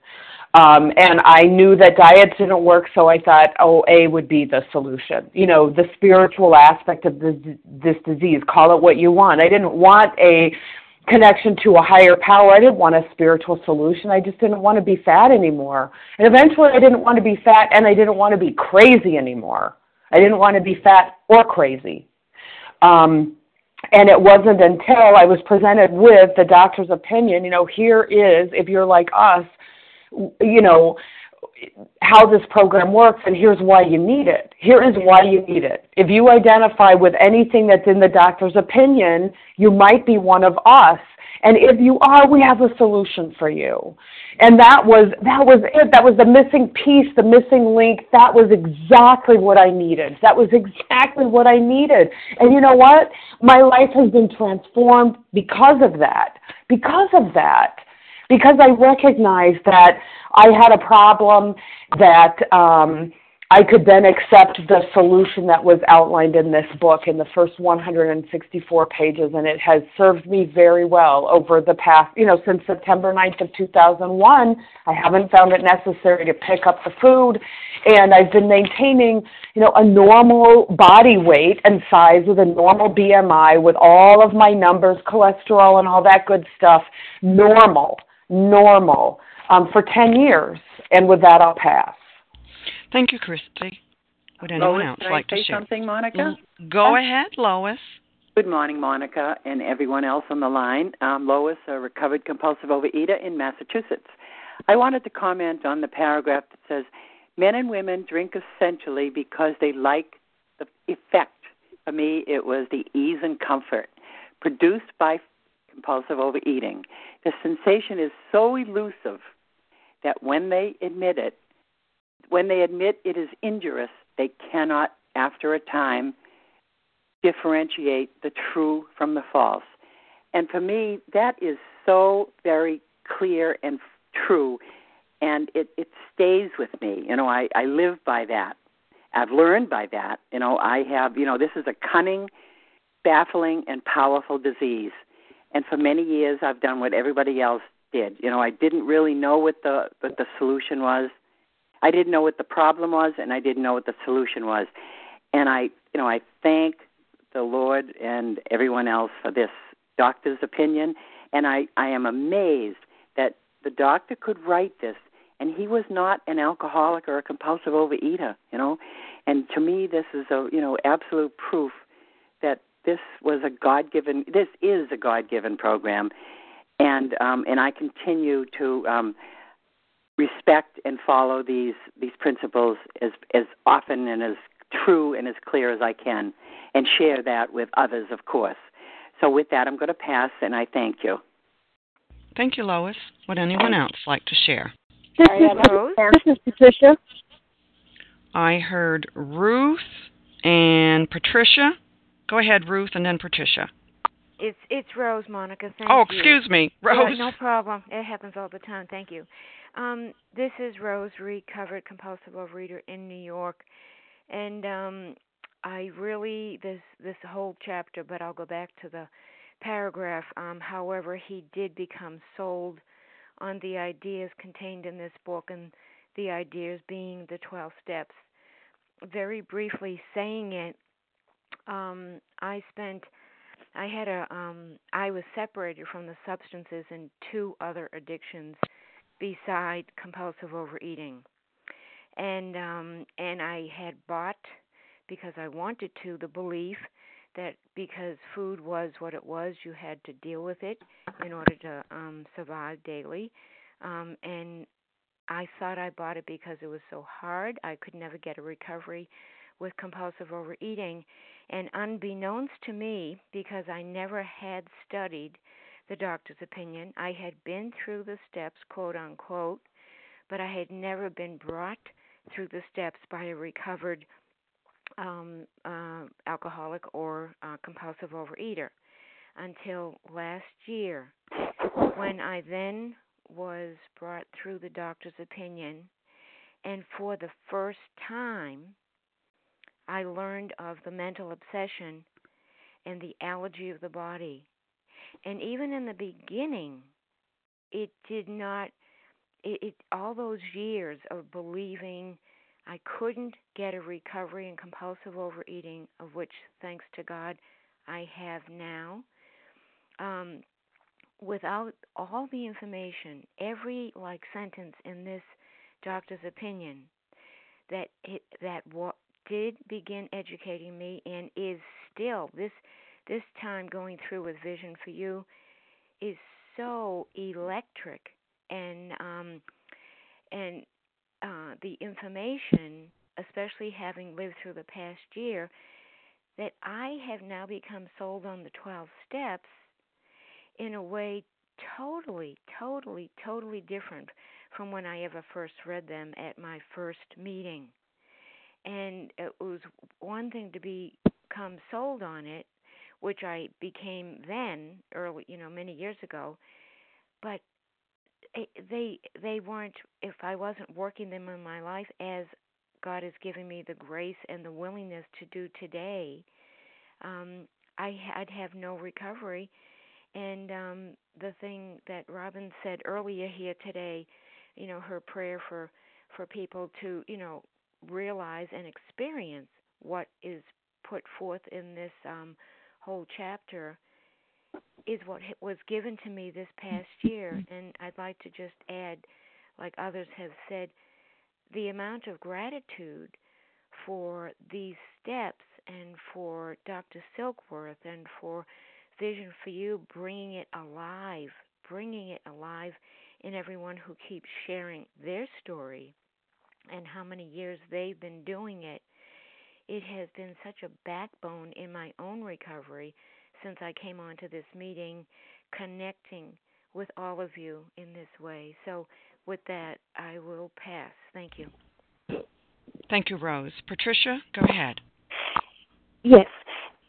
Um, and I knew that diets didn't work, so I thought OA would be the solution. You know, the spiritual aspect of this, this disease, call it what you want. I didn't want a connection to a higher power. I didn't want a spiritual solution. I just didn't want to be fat anymore. And eventually I didn't want to be fat and I didn't want to be crazy anymore. I didn't want to be fat or crazy. Um, and it wasn't until I was presented with the doctor's opinion, you know, here is, if you're like us, you know, how this program works and here's why you need it. Here is why you need it. If you identify with anything that's in the doctor's opinion, you might be one of us. And if you are, we have a solution for you. And that was that was it. That was the missing piece, the missing link. That was exactly what I needed. That was exactly what I needed. And you know what? My life has been transformed because of that. Because of that because I recognized that I had a problem that um, I could then accept the solution that was outlined in this book in the first 164 pages, and it has served me very well over the past, you know, since September 9th of 2001. I haven't found it necessary to pick up the food, and I've been maintaining, you know, a normal body weight and size with a normal BMI with all of my numbers, cholesterol, and all that good stuff, normal normal um, for 10 years. And with that, I'll pass. Thank you, Christy. Would anyone Lois, else can like I to say share? something, Monica? Go ahead, Lois. Good morning, Monica, and everyone else on the line. I'm Lois, a recovered compulsive overeater in Massachusetts. I wanted to comment on the paragraph that says men and women drink essentially because they like the effect. For me, it was the ease and comfort produced by compulsive overeating. The sensation is so elusive that when they admit it, when they admit it is injurious, they cannot, after a time, differentiate the true from the false. And for me, that is so very clear and true, and it, it stays with me. You know, I, I live by that. I've learned by that. You know, I have, you know, this is a cunning, baffling, and powerful disease and for many years I've done what everybody else did. You know, I didn't really know what the what the solution was. I didn't know what the problem was and I didn't know what the solution was. And I, you know, I thank the Lord and everyone else for this doctor's opinion and I I am amazed that the doctor could write this and he was not an alcoholic or a compulsive overeater, you know. And to me this is a, you know, absolute proof that this was a God given. This is a God given program, and um, and I continue to um, respect and follow these these principles as as often and as true and as clear as I can, and share that with others, of course. So with that, I'm going to pass, and I thank you. Thank you, Lois. Would anyone else like to share? This is, this is Patricia. I heard Ruth and Patricia. Go ahead, Ruth, and then Patricia. It's it's Rose, Monica. Thank oh, you. excuse me, Rose. Yeah, no problem. It happens all the time. Thank you. Um, this is Rose, recovered compulsive overeater in New York, and um, I really this this whole chapter, but I'll go back to the paragraph. Um, however, he did become sold on the ideas contained in this book, and the ideas being the twelve steps. Very briefly saying it, um, I spent. I had a um I was separated from the substances and two other addictions beside compulsive overeating. And um and I had bought because I wanted to the belief that because food was what it was, you had to deal with it in order to um survive daily. Um and I thought I bought it because it was so hard. I could never get a recovery with compulsive overeating. And unbeknownst to me, because I never had studied the doctor's opinion, I had been through the steps, quote unquote, but I had never been brought through the steps by a recovered um, uh, alcoholic or uh, compulsive overeater until last year when I then was brought through the doctor's opinion. And for the first time, I learned of the mental obsession and the allergy of the body. And even in the beginning, it did not, it, it all those years of believing I couldn't get a recovery in compulsive overeating, of which, thanks to God, I have now. Um, without all the information, every like sentence in this doctor's opinion, that it, that did begin educating me and is still this this time going through with Vision for You is so electric and um and uh the information especially having lived through the past year that I have now become sold on the 12 steps in a way totally totally totally different from when I ever first read them at my first meeting and it was one thing to become sold on it which I became then early you know many years ago but they they weren't if I wasn't working them in my life as God has given me the grace and the willingness to do today um I'd have no recovery. And um the thing that Robin said earlier here today you know her prayer for for people to you know realize and experience what is put forth in this um, whole chapter is what was given to me this past year. And I'd like to just add, like others have said, the amount of gratitude for these steps and for Dr. Silkworth and for Vision for You bringing it alive, bringing it alive in everyone who keeps sharing their story and how many years they've been doing it, it has been such a backbone in my own recovery since I came onto this meeting, connecting with all of you in this way. So, with that, I will pass. Thank you. Thank you, Rose. Patricia, go ahead. Yes.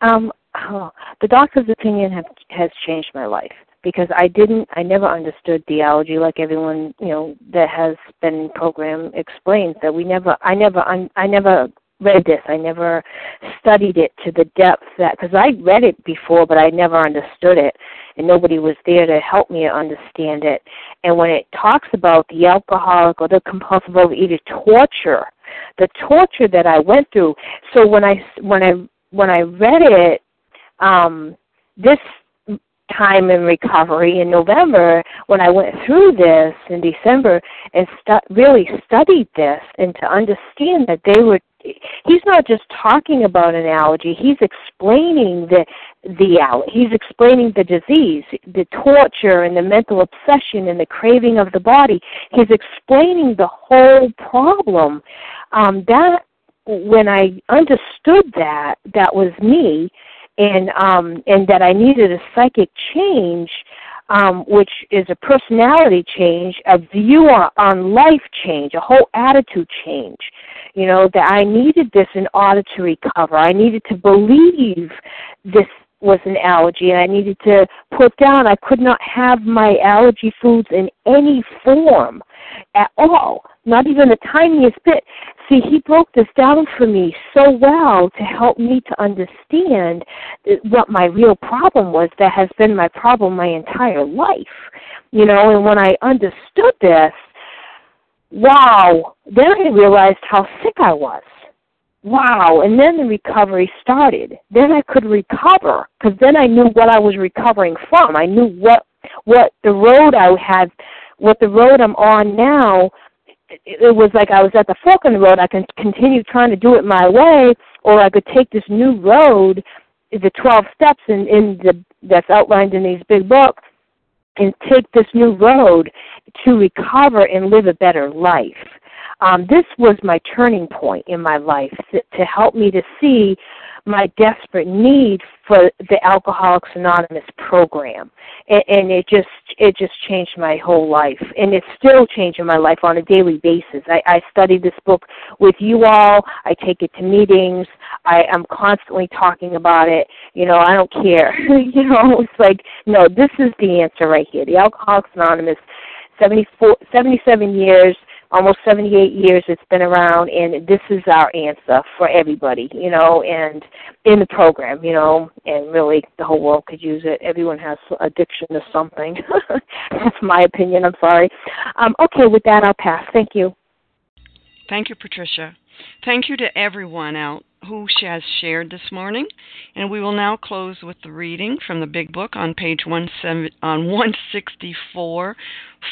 Um, oh, the doctor's opinion have, has changed my life because I didn't, I never understood theology like everyone, you know, that has been programmed explains that we never, I never, I never read this. I never studied it to the depth that, because I read it before, but I never understood it, and nobody was there to help me understand it. And when it talks about the alcoholic or the compulsive overeater torture, the torture that I went through. So when I when I when I read it, um, this time in recovery in November when I went through this in December and stu- really studied this and to understand that they were he's not just talking about an allergy he's explaining the the he's explaining the disease the torture and the mental obsession and the craving of the body. He's explaining the whole problem. Um that when i understood that that was me and um and that I needed a psychic change um, which is a personality change, a view on, on life change, a whole attitude change. You know, that I needed this in order to recover. I needed to believe this was an allergy and I needed to put down I could not have my allergy foods in any form at all, not even the tiniest bit. See, he broke this down for me so well to help me to understand what my real problem was that has been my problem my entire life. You know, and when I understood this, wow, then I realized how sick I was. Wow and then the recovery started. Then i could recover because then i knew what i was recovering from. I knew what what the road i had what the road i'm on now it was like i was at the fork in the road. I can continue trying to do it my way or i could take this new road the 12 steps in in the that's outlined in these big books and take this new road to recover and live a better life. Um, this was my turning point in my life to help me to see my desperate need for the Alcoholics Anonymous program, and, and it just it just changed my whole life, and it's still changing my life on a daily basis. I, I study this book with you all. I take it to meetings. I am constantly talking about it. You know, I don't care. (laughs) you know, it's like no, this is the answer right here. The Alcoholics Anonymous, 74, 77 years almost 78 years it's been around and this is our answer for everybody you know and in the program you know and really the whole world could use it. Everyone has addiction to something. (laughs) That's my opinion i'm sorry. Um, okay with that i'll pass. Thank you. Thank you patricia. Thank you to everyone out who has shared this morning. And we will now close with the reading from the Big Book on page 17, on 164,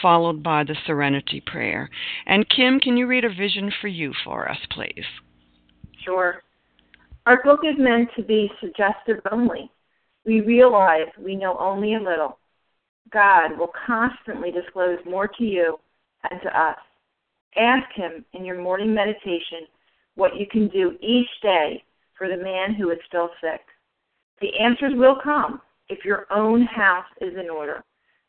followed by the Serenity Prayer. And Kim, can you read a vision for you for us, please? Sure. Our book is meant to be suggestive only. We realize we know only a little. God will constantly disclose more to you and to us. Ask Him in your morning meditation what you can do each day for the man who is still sick. The answers will come if your own house is in order.